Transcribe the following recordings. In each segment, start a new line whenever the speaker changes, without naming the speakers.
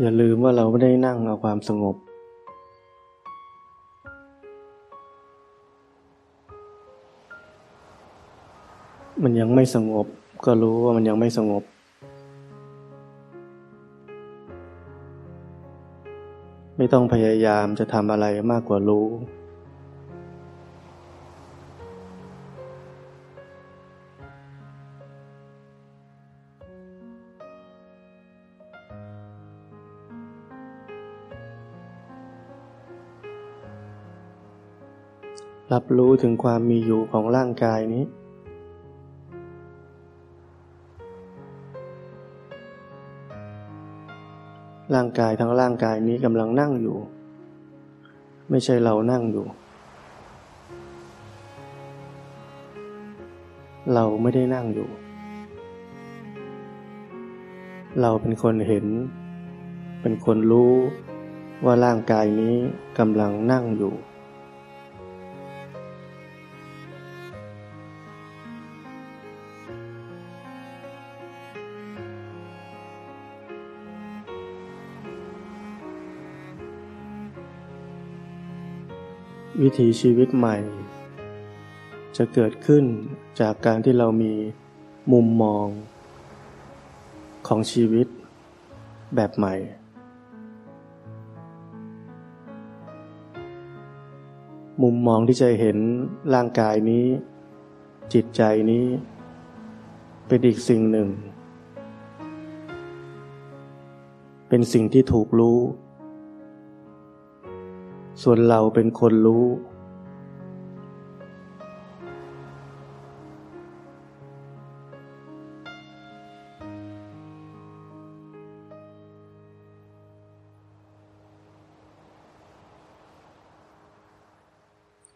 อย่าลืมว่าเราไม่ได้นั่งเอาความสงบ มันยังไม่สงบ ก็รู้ว่ามันยังไม่สงบ ไม่ต้องพยายามจะทำอะไรมากกว่ารู้ รับรู้ถึงความมีอยู่ของร่างกายนี้ ร่างกายทั้งร่างกายนี้กำลังนั่งอยู่ ไม่ใช่เรานั่งอยู่ เราไม่ได้นั่งอยู่ เราเป็นคนเห็น เป็นคนรู้ว่าร่างกายนี้กำลังนั่งอยู่ วิถีชีวิตใหม่ จะเกิดขึ้นจากการที่เรามีมุมมอง ของชีวิตแบบใหม่ มุมมองที่จะเห็นร่างกายนี้ จิตใจนี้เป็นอีกสิ่งหนึ่ง เป็นสิ่งที่ถูกรู้ ส่วนเราเป็นคนรู้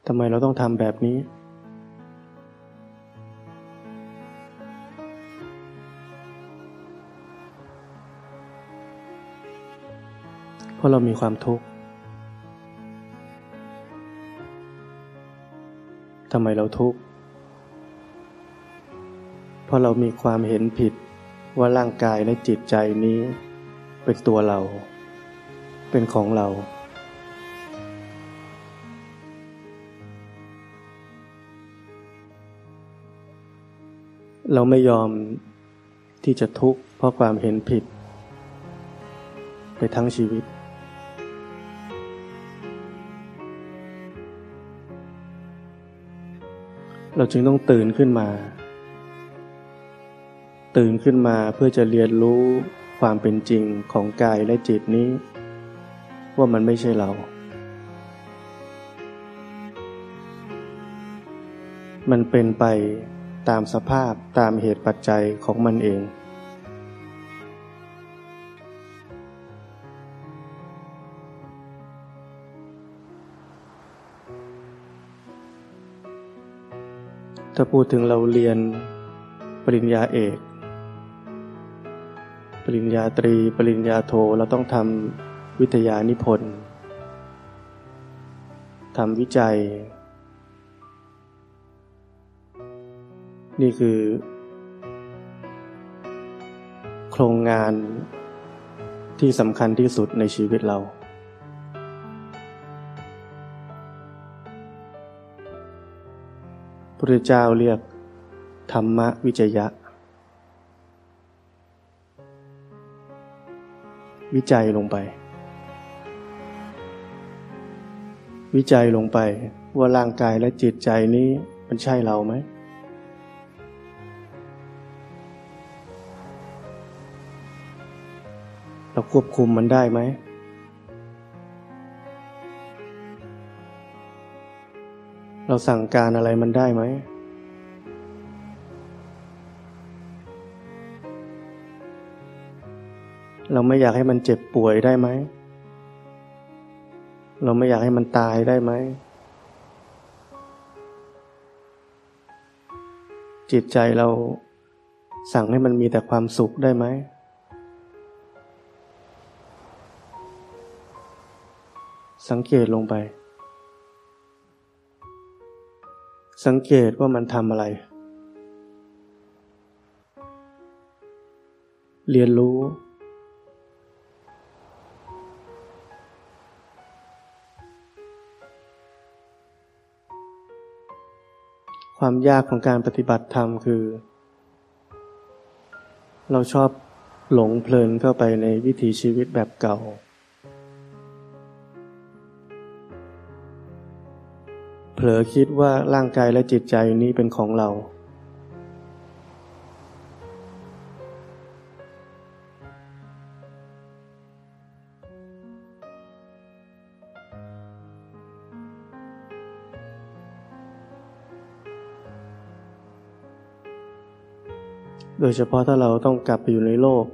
ทำไมเราต้องทำแบบนี้เพราะเรามีความทุกข์ำไมเราทุกข์ เพราะเรามีความเห็นผิดว่าร่างกายและจิตใจนี้ เป็นตัวเรา เป็นของเรา เราไม่ยอมที่จะทุกข์เพราะความเห็นผิด ไปทั้งชีวิต เราจึงต้องตื่นขึ้นมา ตื่นขึ้นมาเพื่อจะเรียนรู้ความเป็นจริงของกายและจิตนี้ ว่ามันไม่ใช่เรา มันเป็นไปตามสภาพตามเหตุปัจจัยของมันเอง ถ้าพูดถึงเราเรียนปริญญาเอก ปริญญาตรี ปริญญาโทเราต้องทำวิทยานิพนธ์ทำวิจัย นี่คือ โครงงานที่สำคัญที่สุดในชีวิตเรา พระเจ้าเรียก ธรรมวิจยะ วิจัยลงไป วิจัยลงไปว่าร่างกายและจิตใจนี้มันใช่เราไหม เราควบคุมมันได้ไหม เราสั่งการอะไรมันได้ไหม เราไม่อยากให้มันเจ็บป่วยได้ไหม เราไม่อยากให้มันตายได้ไหม จิตใจเราสั่งให้มันมีแต่ความสุขได้ไหมสังเกตลงไป สังเกตว่ามันทำอะไร เรียนรู้ ความยากของการปฏิบัติธรรมคือ เราชอบหลงเพลินเข้าไปในวิถีชีวิตแบบเก่า ลอคิดว่าร่างกายและจิตใจนี้เป็นของเรา โดยเฉพาะถ้าเราต้องกลับไปอยู่ในโลก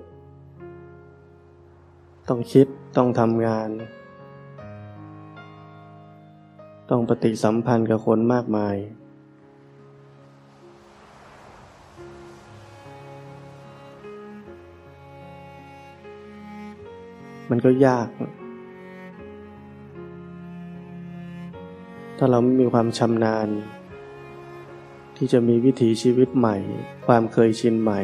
ต้องคิดต้องทำงาน ต้องปฏิสัมพันธ์กับคนมากมาย มันก็ยาก ถ้าเราไม่มีความชำนาญ ที่จะมีวิถีชีวิตใหม่ ความเคยชินใหม่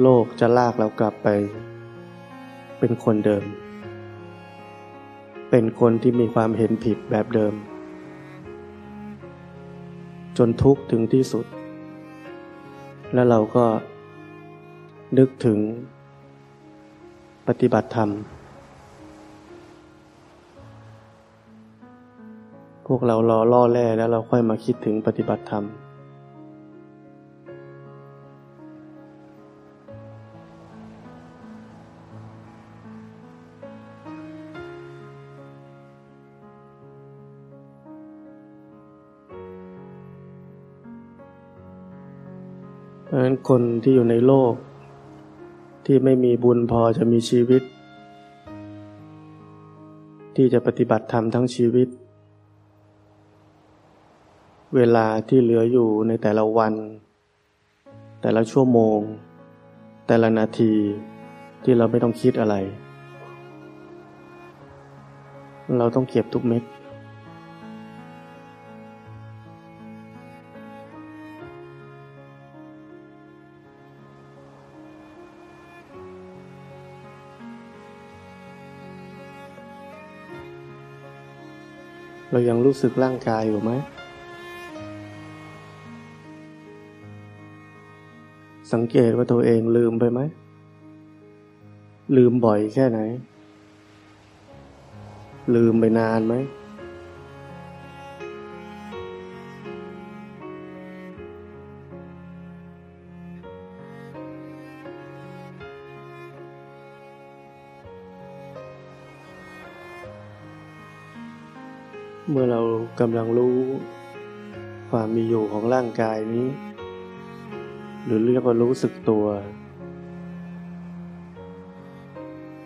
โลกจะลากเรากลับไป เป็นคนเดิม เป็นคนที่มีความเห็นผิดแบบเดิม จนทุกข์ถึงที่สุด แล้วเราก็นึกถึงปฏิบัติธรรม พวกเรารอล่อแร่แล้วเราค่อยมาคิดถึงปฏิบัติธรรม นั้นคนที่อยู่ในโลก ที่ไม่มีบุญพอจะมีชีวิต ที่จะปฏิบัติธรรมทั้งชีวิต เวลาที่เหลืออยู่ในแต่ละวัน แต่ละชั่วโมง แต่ละนาทีที่เราไม่ต้องคิดอะไร เราต้องเก็บทุกเม็ด เรายังรู้สึกร่างกายอยู่ไหม สังเกตว่าตัวเองลืมไปไหม ลืมบ่อยแค่ไหน ลืมไปนานไหม เมื่อเรากำลังรู้ความมีอยู่ของร่างกายนี้ หรือเรียกว่ารู้สึกตัว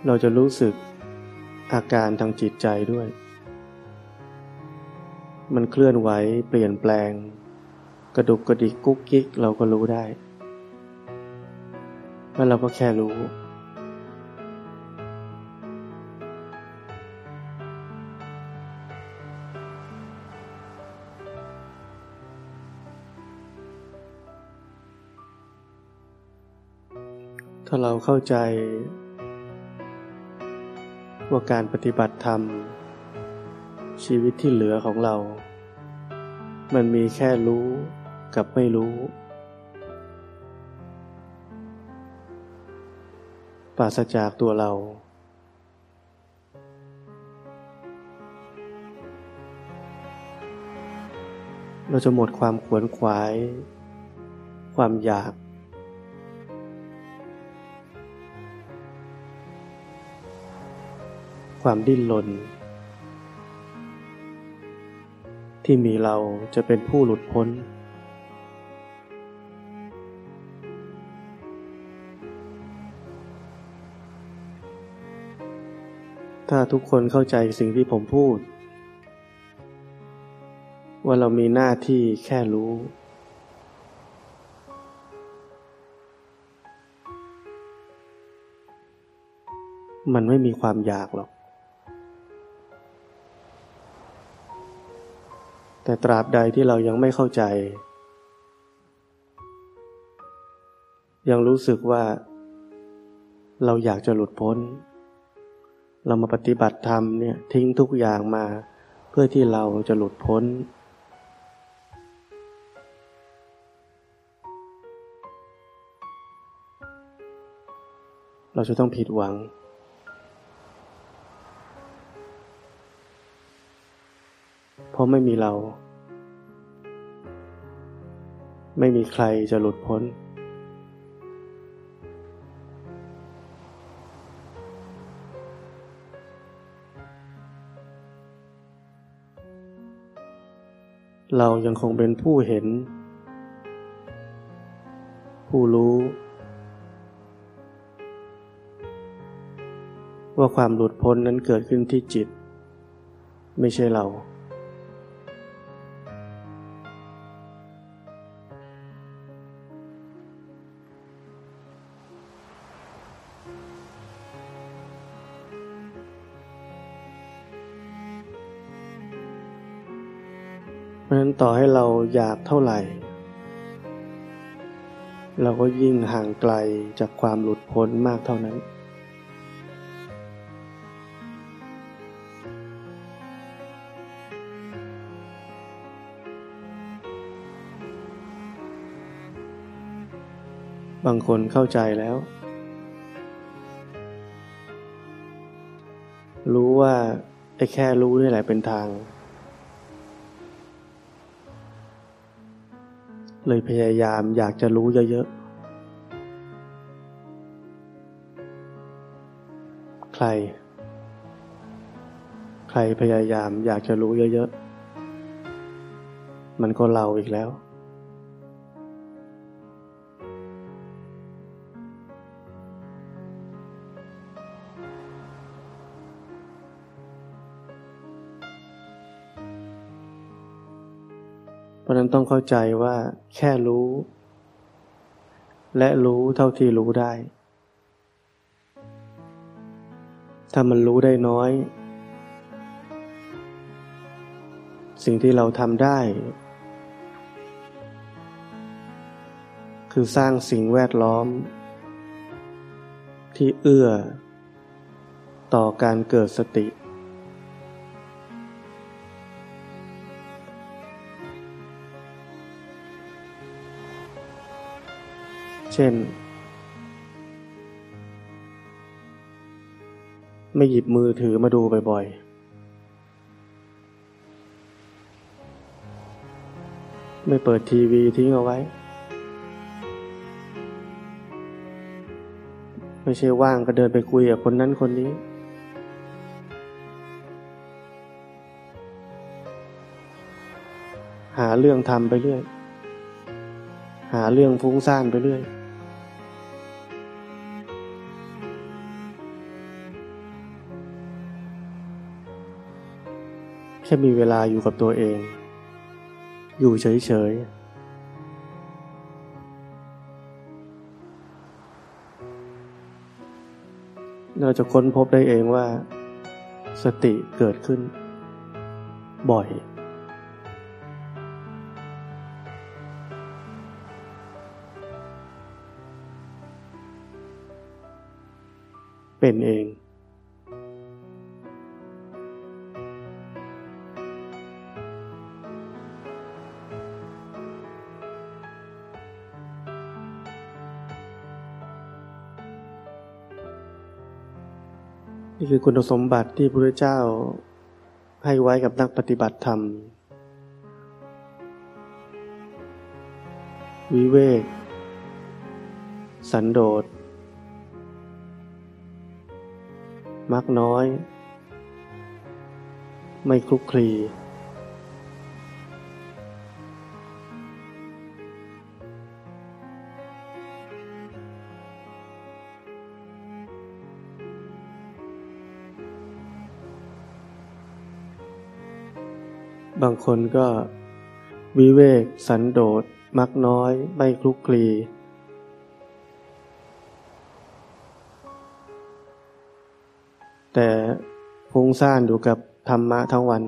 เราจะรู้สึกอาการทางจิตใจด้วย มันเคลื่อนไหวเปลี่ยนแปลง กระดุกกระดิกกุ๊กกิ๊กเราก็รู้ได้ แล้วเราก็แค่รู้ เข้าใจ ว่าการปฏิบัติธรรม ชีวิตที่เหลือของเรา มันมีแค่รู้กับไม่รู้ ปราศจากตัวเรา เราจะหมดความขวนขวาย ความอยาก ความดิ้นรนที่มีเราจะเป็นผู้หลุดพ้น ถ้าทุกคนเข้าใจสิ่งที่ผมพูด ว่าเรามีหน้าที่แค่รู้ มันไม่มีความอยากหรอก แต่ตราบใดที่เรายังไม่เข้าใจ ยังรู้สึกว่า เราอยากจะหลุดพ้น เรามาปฏิบัติธรรมเนี่ยทิ้งทุกอย่างมาเพื่อที่เราจะหลุดพ้น เราจะต้องผิดหวัง เพราะไม่มีเรา ไม่มีใครจะหลุดพ้น เรายังคงเป็นผู้เห็น ผู้รู้ ว่าความหลุดพ้นนั้นเกิดขึ้นที่จิต ไม่ใช่เรา ต่อให้เราอยากเท่าไหร่ เราก็ยิ่งห่างไกลจากความหลุดพ้นมากเท่านั้น บางคนเข้าใจแล้ว รู้ว่าไอ้แค่รู้นี่แหละเป็นทาง เลยพยายามอยากจะรู้เยอะๆ ใคร ใครพยายามอยากจะรู้เยอะๆ มันก็เราอีกแล้วะนั้นต้องเข้าใจว่าแค่รู้ และรู้เท่าที่รู้ได้ ถ้ามันรู้ได้น้อย สิ่งที่เราทำได้ คือสร้างสิ่งแวดล้อม ที่เอื้อ ต่อการเกิดสติ เช่น ไม่หยิบมือถือมาดูบ่อยๆ ไม่เปิดทีวีทิ้งเอาไว้ ไม่ใช่ว่างก็เดินไปคุยกับคนนั้นคนนี้หาเรื่องทำไปเรื่อย หาเรื่องฟุ้งซ่านไปเรื่อย ค่มีเวลาอยู่กับตัวเอง อยู่เฉยๆ เราจะค้นพบได้เองว่า สติเกิดขึ้น บ่อย เป็นเอง นี่คือคุณสมบัติที่พระพุทธเจ้าให้ไว้กับนักปฏิบัติธรรม วิเวก สันโดษมักน้อย ไม่คลุกคลี บางคนก็ วิเวก สันโดษมักน้อย ไม่คลุกคลี แต่ฟุ้งซ่านอยู่กับธรรมะทั้งวัน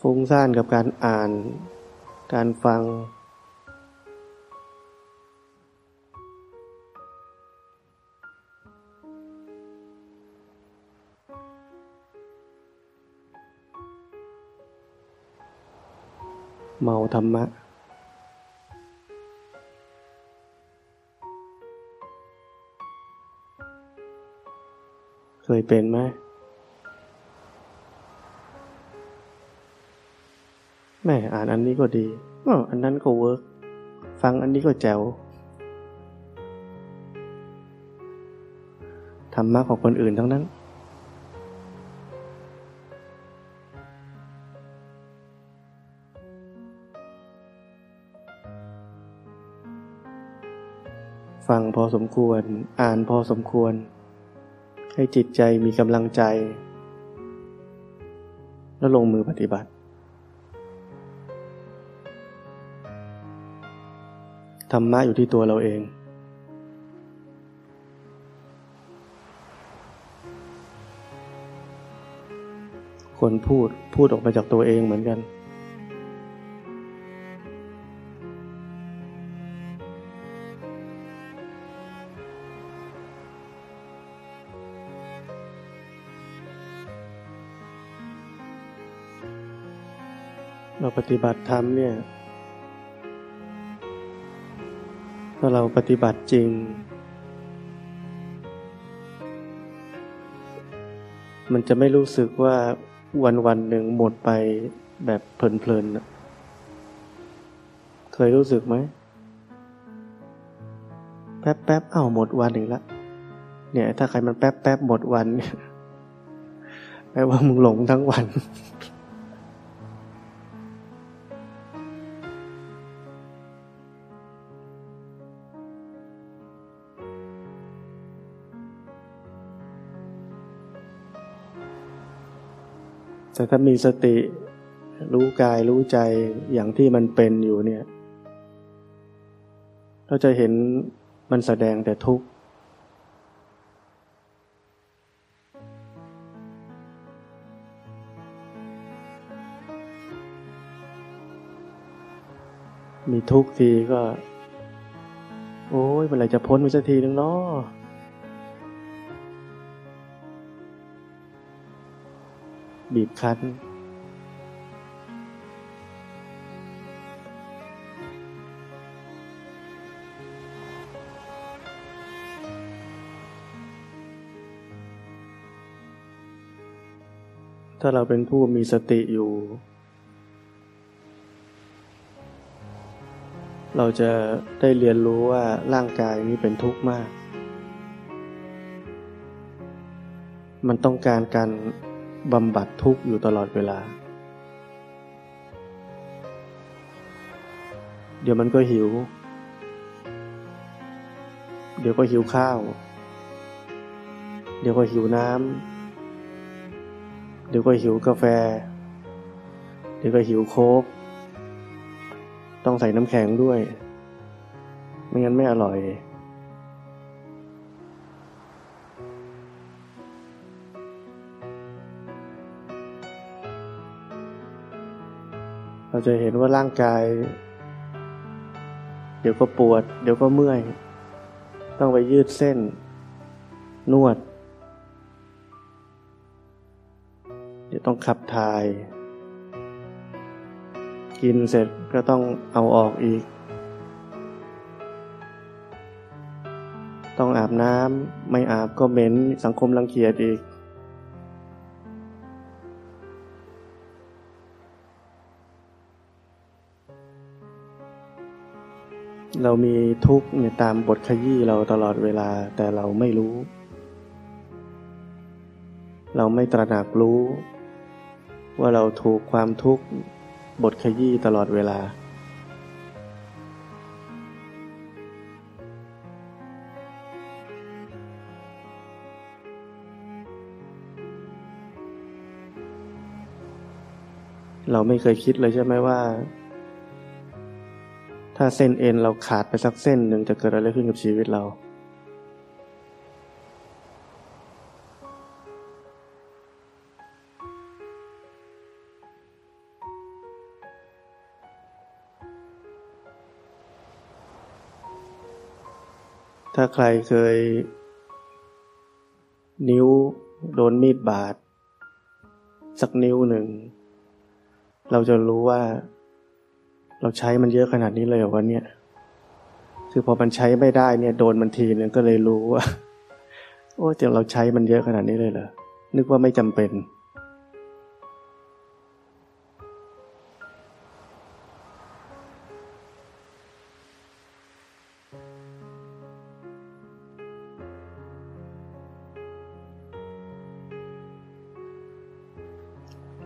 ฟุ้งซ่านกับการอ่าน การฟัง เมาธรรมะเคยเป็นไหมแม่อ่านอันนี้ก็ดีอันนั้นก็ work ฟังอันนี้ก็แจ๋วธรรมะของคนอื่นทั้งนั้น พอสมควร อ่านพอสมควร ให้จิตใจมีกำลังใจ แล้วลงมือปฏิบัติธรรมะอยู่ที่ตัวเราเอง คนพูดพูดออกมาจากตัวเองเหมือนกัน เราปฏิบัติธรรมเนี่ย ถ้าเราปฏิบัติจริง มันจะไม่รู้สึกว่าวันวันหนึ่งหมดไปแบบเพลินๆ เคยรู้สึกไหม แป๊บแป๊บเอ้าหมดวันอีกละ เนี่ย ถ้าใครมันแป๊บแป๊บหมดวันแปลว่ามึงหลงทั้งวัน แต่ถ้ามีสติรู้กายรู้ใจอย่างที่มันเป็นอยู่เนี่ย เราจะเห็นมันแสดงแต่ทุกข์มีทุกข์ทีก็ โอ้ยเมื่อไรจะพ้นไปสักทีนึงเนาะ บีบคั้น ถ้าเราเป็นผู้มีสติอยู่ เราจะได้เรียนรู้ว่าร่างกายนี้เป็นทุกข์มาก มันต้องการการ บำบัดทุกข์อยู่ตลอดเวลา เดี๋ยวมันก็หิว เดี๋ยวก็หิวข้าว เดี๋ยวก็หิวน้ำ เดี๋ยวก็หิวกาแฟ เดี๋ยวก็หิวโค้ก ต้องใส่น้ำแข็งด้วย ไม่งั้นไม่อร่อย เราจะเห็นว่าร่างกาย เดี๋ยวก็ปวด เดี๋ยวก็เมื่อย ต้องไปยืดเส้น นวด เดี๋ยวต้องขับถ่าย กินเสร็จก็ต้องเอาออกอีก ต้องอาบน้ำไม่อาบก็เหม็นสังคมรังเกียจอีก เรามีทุกข์เนี่ยตามบทขยี้เราตลอดเวลาแต่เราไม่รู้ เราไม่ตระหนักรู้ ว่าเราถูกความทุกข์บทขยี้ตลอดเวลา เราไม่เคยคิดเลยใช่ไหมว่า ถ้าเส้นเอ็นเราขาดไปสักเส้นหนึ่งจะเกิดอะไรขึ้นกับชีวิตเรา ถ้าใครเคย นิ้วโดนมีดบาด สักนิ้วหนึ่ง เราจะรู้ว่า เราใช้มันเยอะขนาดนี้เลยเหรอวันนี้คือพอมันใช้ไม่ได้เนี่ย โดนมันทีนึงก็เลยรู้ว่า โอ้แต่เราใช้มันเยอะขนาดนี้เลยเหรอ นึกว่าไม่จำเป็น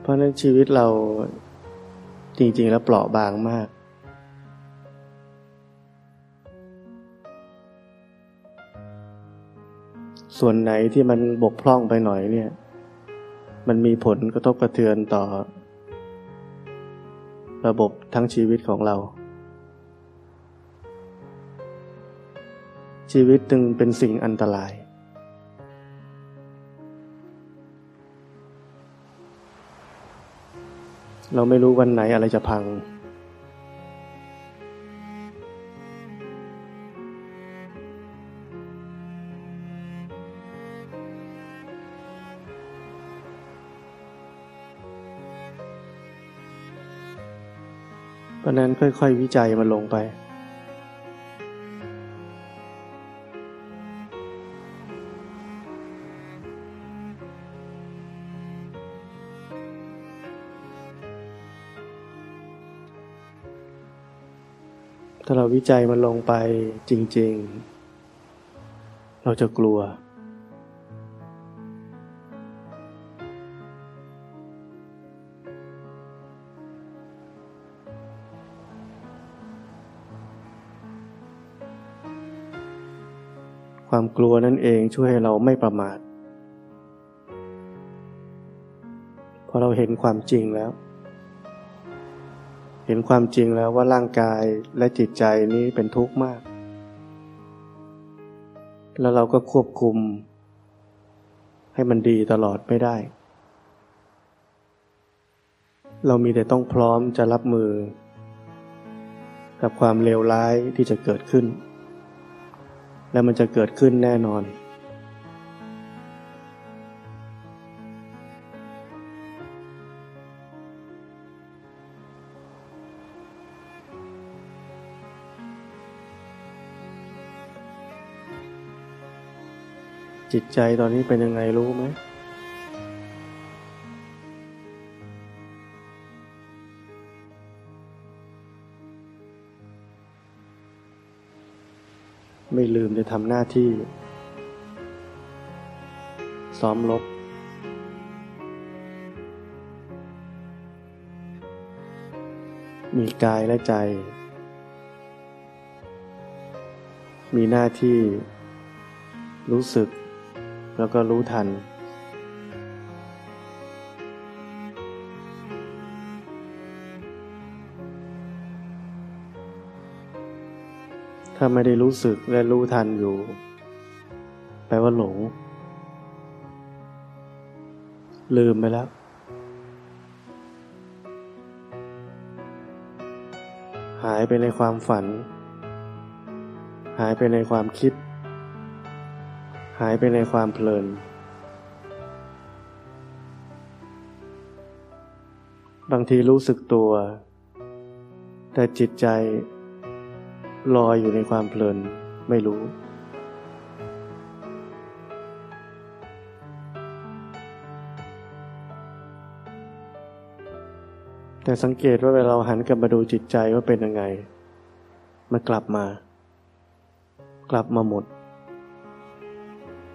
เพราะนั้นชีวิตเรา จริง ๆ แล้วเปราะบางมาก ส่วนไหนที่มันบกพร่องไปหน่อยเนี่ย มันมีผลกระทบกระเทือนต่อ ระบบทั้งชีวิตของเรา ชีวิตจึงเป็นสิ่งอันตราย เราไม่รู้วันไหนอะไรจะพัง เพราะนั้นค่อย ๆ วิจัยมันลงไป วิจัยมันลงไปจริง ๆ เราจะกลัว ความกลัวนั่นเองช่วยให้เราไม่ประมาทพอเราเห็นความจริงแล้ว เห็นความจริงแล้วว่าร่างกายและจิตใจนี้เป็นทุกข์มาก แล้วเราก็ควบคุม ให้มันดีตลอดไม่ได้ เรามีแต่ต้องพร้อมจะรับมือ กับความเลวร้ายที่จะเกิดขึ้น และมันจะเกิดขึ้นแน่นอน จิตใจตอนนี้เป็นยังไงรู้ไหมไม่ลืมจะทำหน้าที่ ซ้อมลบ มีกายและใจ มีหน้าที่ รู้สึก แล้วก็รู้ทัน ถ้าไม่ได้รู้สึกและรู้ทันอยู่ แปลว่าหลง ลืมไปแล้วหายไปในความฝัน หายไปในความคิด หายไปในความเพลิน บางทีรู้สึกตัว แต่จิตใจลอยอยู่ในความเพลินไม่รู้ แต่สังเกตว่าเวลาเราหันกลับมาดูจิตใจว่าเป็นยังไง มันกลับมา กลับมาหมด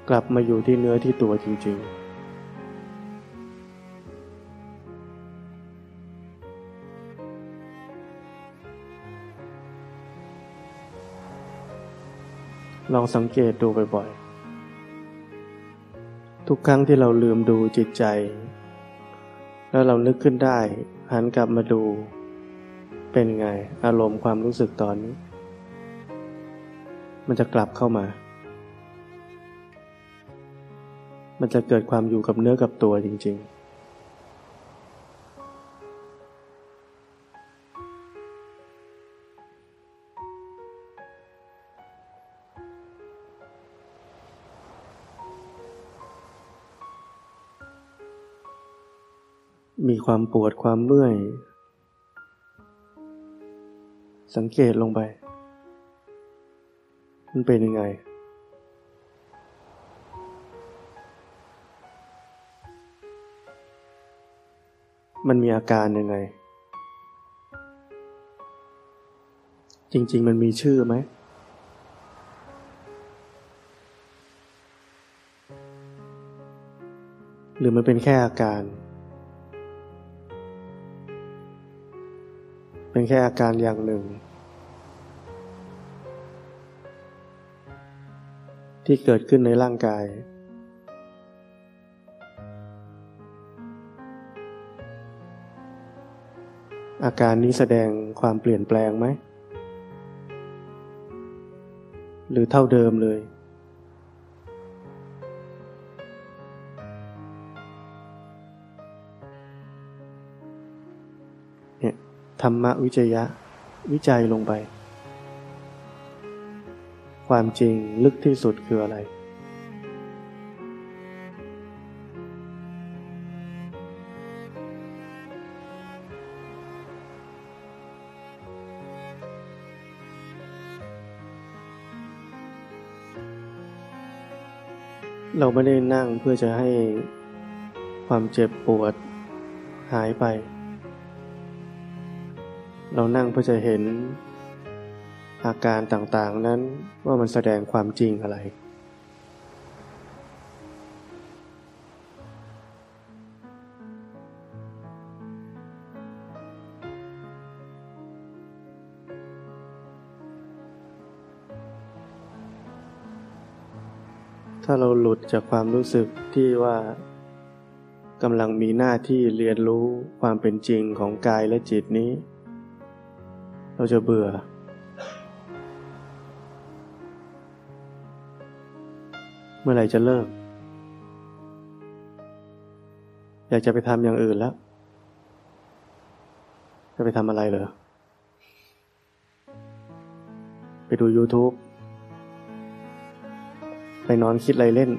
กลับมาอยู่ที่เนื้อที่ตัวจริง ๆลองสังเกตดูบ่อยๆ ทุกครั้งที่เราลืมดูจิตใจ แล้วเรานึกขึ้นได้ หันกลับมาดู เป็นไงอารมณ์ความรู้สึกตอนนี้ มันจะกลับเข้ามา มันจะเกิดความอยู่กับเนื้อกับตัวจริง ๆมีความปวดความเมื่อย สังเกตลงไป มันเป็นยังไง มันมีอาการยังไง จริง ๆ มันมีชื่อไหม หรือมันเป็นแค่อาการ เป็นแค่อาการอย่างหนึ่ง ที่เกิดขึ้นในร่างกาย อาการนี้แสดงความเปลี่ยนแปลงไหม หรือเท่าเดิมเลย เนี่ยธรรมวิจยะ วิจัยลงไป ความจริงลึกที่สุดคืออะไร เราไม่ได้นั่งเพื่อจะให้ความเจ็บปวดหายไป เรานั่งเพื่อจะเห็นอาการต่างๆนั้นว่ามันแสดงความจริงอะไราเราหลุดจากความรู้สึกที่ว่ากำลังมีหน้าที่เรียนรู้ความเป็นจริงของกายและจิตนี้ เราจะเบื่อ เมื่อไหร่จะเลิก อยากจะไปทำอย่างอื่นแล้ว จะไปทำอะไรเหรอ ไปดู YouTube ไปนอนคิดอะไรเล่น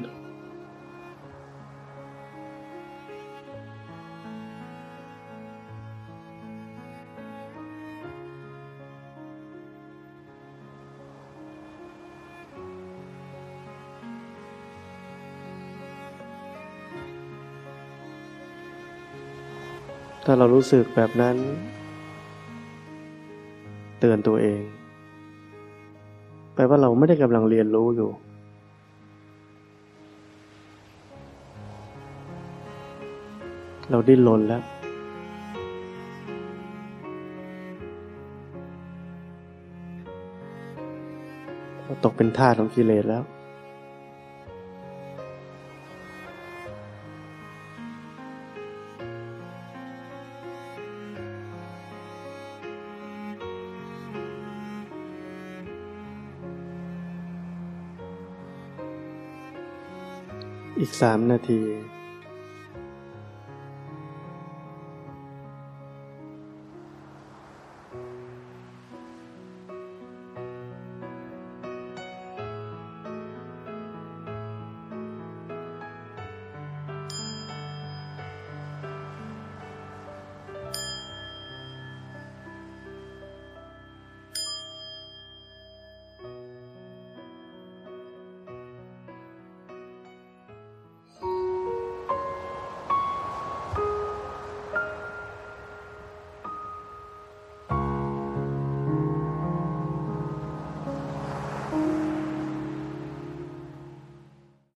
ถ้าเรารู้สึกแบบนั้น เตือนตัวเอง แปลว่าเราไม่ได้กำลังเรียนรู้อยู่ เราดิ้นรนแล้ว เราตกเป็นทาสของกิเลสแล้ว อีกสามนาที